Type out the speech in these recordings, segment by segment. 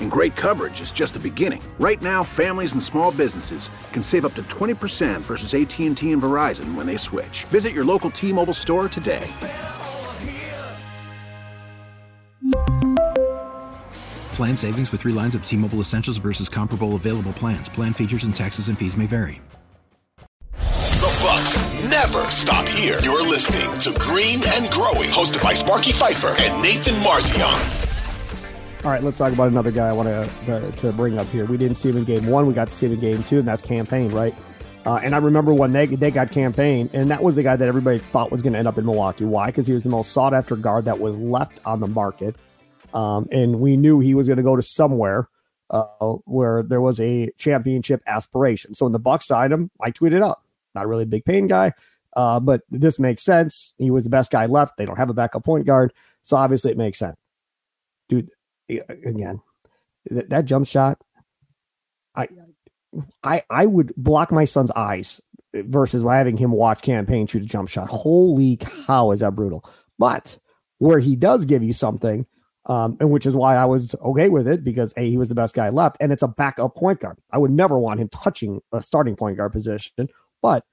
And great coverage is just the beginning. Right now, families and small businesses can save up to 20% versus AT&T and Verizon when they switch. Visit your local T-Mobile store today. Plan savings with 3 lines of T-Mobile Essentials versus comparable available plans. Plan features and taxes and fees may vary. The Bucks never stop here. You're listening to Green and Growing, hosted by Sparky Fifer and Nathan Marzion. All right, let's talk about another guy I want to, to bring up here. We didn't see him in game one. We got to see him in game two, and that's Cam Payne, right? Uh, and I remember when they, they got Cam Payne, and that was the guy that everybody thought was going to end up in Milwaukee. Why? Because he was the most sought after guard that was left on the market. Um, and we knew he was going to go to somewhere uh, where there was a championship aspiration. So when the Bucks signed him, I tweeted up. Not really a big Payne guy, uh, but this makes sense. He was the best guy left. They don't have a backup point guard, so obviously it makes sense. Dude, again, that, that jump shot, I, I, I would block my son's eyes versus having him watch Cam Payne shoot a jump shot. Holy cow, is that brutal? But where he does give you something, um, and which is why I was okay with it because a he was the best guy left, and it's a backup point guard. I would never want him touching a starting point guard position, but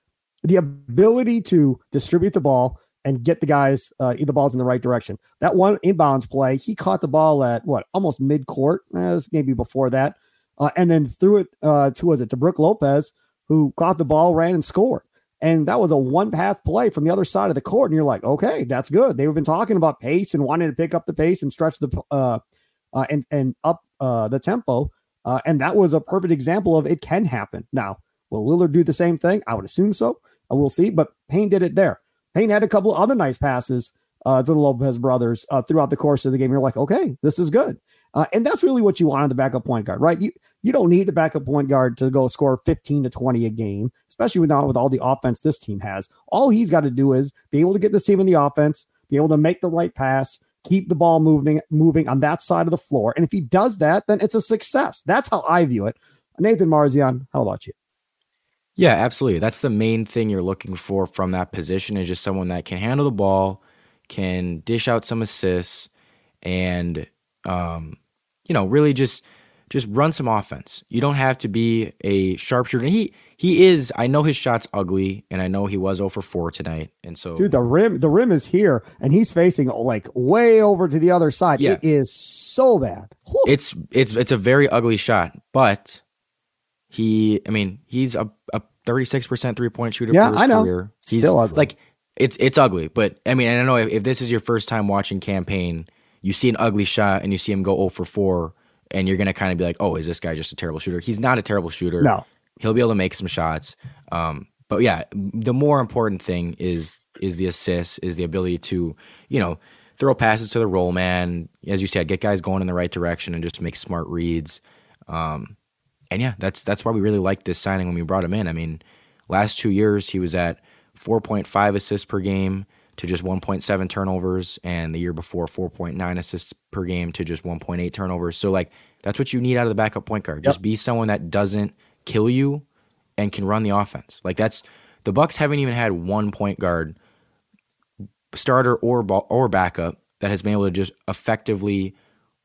the ability to distribute the ball and get the guys uh, the balls in the right direction. That one inbounds play, he caught the ball at what almost mid court, eh, maybe before that, uh, and then threw it uh, to was it to Brook Lopez, who caught the ball, ran and scored. And that was a one path play from the other side of the court. And you're like, okay, that's good. They've been talking about pace and wanting to pick up the pace and stretch the uh, uh and and up uh the tempo. Uh, and that was a perfect example of it can happen. Now, will Lillard do the same thing? I would assume so. Uh, we'll see. But Payne did it there. Payne had a couple other nice passes uh, to the Lopez brothers uh, throughout the course of the game. You're like, okay, this is good. Uh, and that's really what you want in the backup point guard, right? You you don't need the backup point guard to go score 15 to 20 a game, especially with now with all the offense this team has. All he's got to do is be able to get this team in the offense, be able to make the right pass, keep the ball moving moving on that side of the floor. And if he does that, then it's a success. That's how I view it. Nathan Marzion, how about you? Yeah, absolutely. That's the main thing you're looking for from that position is just someone that can handle the ball, can dish out some assists, and um, you know, really just just run some offense. You don't have to be a sharpshooter. He he is. I know his shot's ugly, and I know he was 0 for 4 tonight. And so, dude, the rim the rim is here, and he's facing like way over to the other side. Yeah. It is so bad. Whew. It's it's it's a very ugly shot, but he, I mean, he's a, a 36% three point shooter yeah, for his I know. career. He's Still ugly. like, it's it's ugly, but I mean, I don't know if, if this is your first time watching Cam Payne, you see an ugly shot and you see him go 0 for 4, and you're going to kind of be like, oh, is this guy just a terrible shooter? He's not a terrible shooter. No. He'll be able to make some shots. Um, but yeah, the more important thing is is the assist, is the ability to, you know, throw passes to the roll man, as you said, get guys going in the right direction and just make smart reads. Um, and yeah, that's that's why we really liked this signing when we brought him in. I mean, last two years he was at 4.5 assists per game to just 1.7 turnovers, and the year before 4.9 assists per game to just 1.8 turnovers. So like that's what you need out of the backup point guard. Just be someone that doesn't kill you and can run the offense. Like that's the Bucks haven't even had one point guard, starter or ball, or backup that has been able to just effectively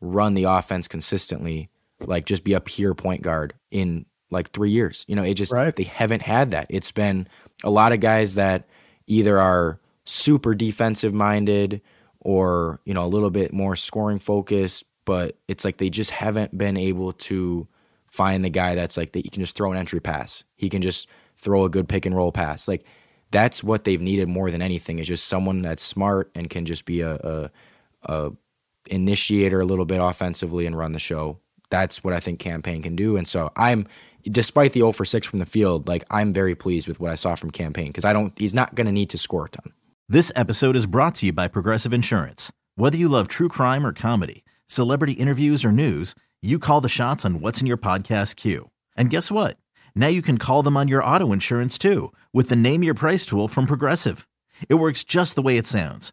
run the offense consistently like just be a pure point guard in like three years. You know, it just right. they haven't had that. It's been a lot of guys that either are super defensive minded or you know a little bit more scoring focused, but it's like they just haven't been able to find the guy that's like that you can just throw an entry pass. He can just throw a good pick and roll pass. Like that's what they've needed more than anything is just someone that's smart and can just be a, a, a initiator a little bit offensively and run the show that's what I think Cam Payne can do. And so I'm, despite the 0 for 6 from the field, like I'm very pleased with what I saw from Cam Payne because I don't, he's not going to need to score a ton. This episode is brought to you by Progressive Insurance. Whether you love true crime or comedy, celebrity interviews or news, you call the shots on what's in your podcast queue. And guess what? Now you can call them on your auto insurance too with the Name Your Price tool from Progressive. It works just the way it sounds.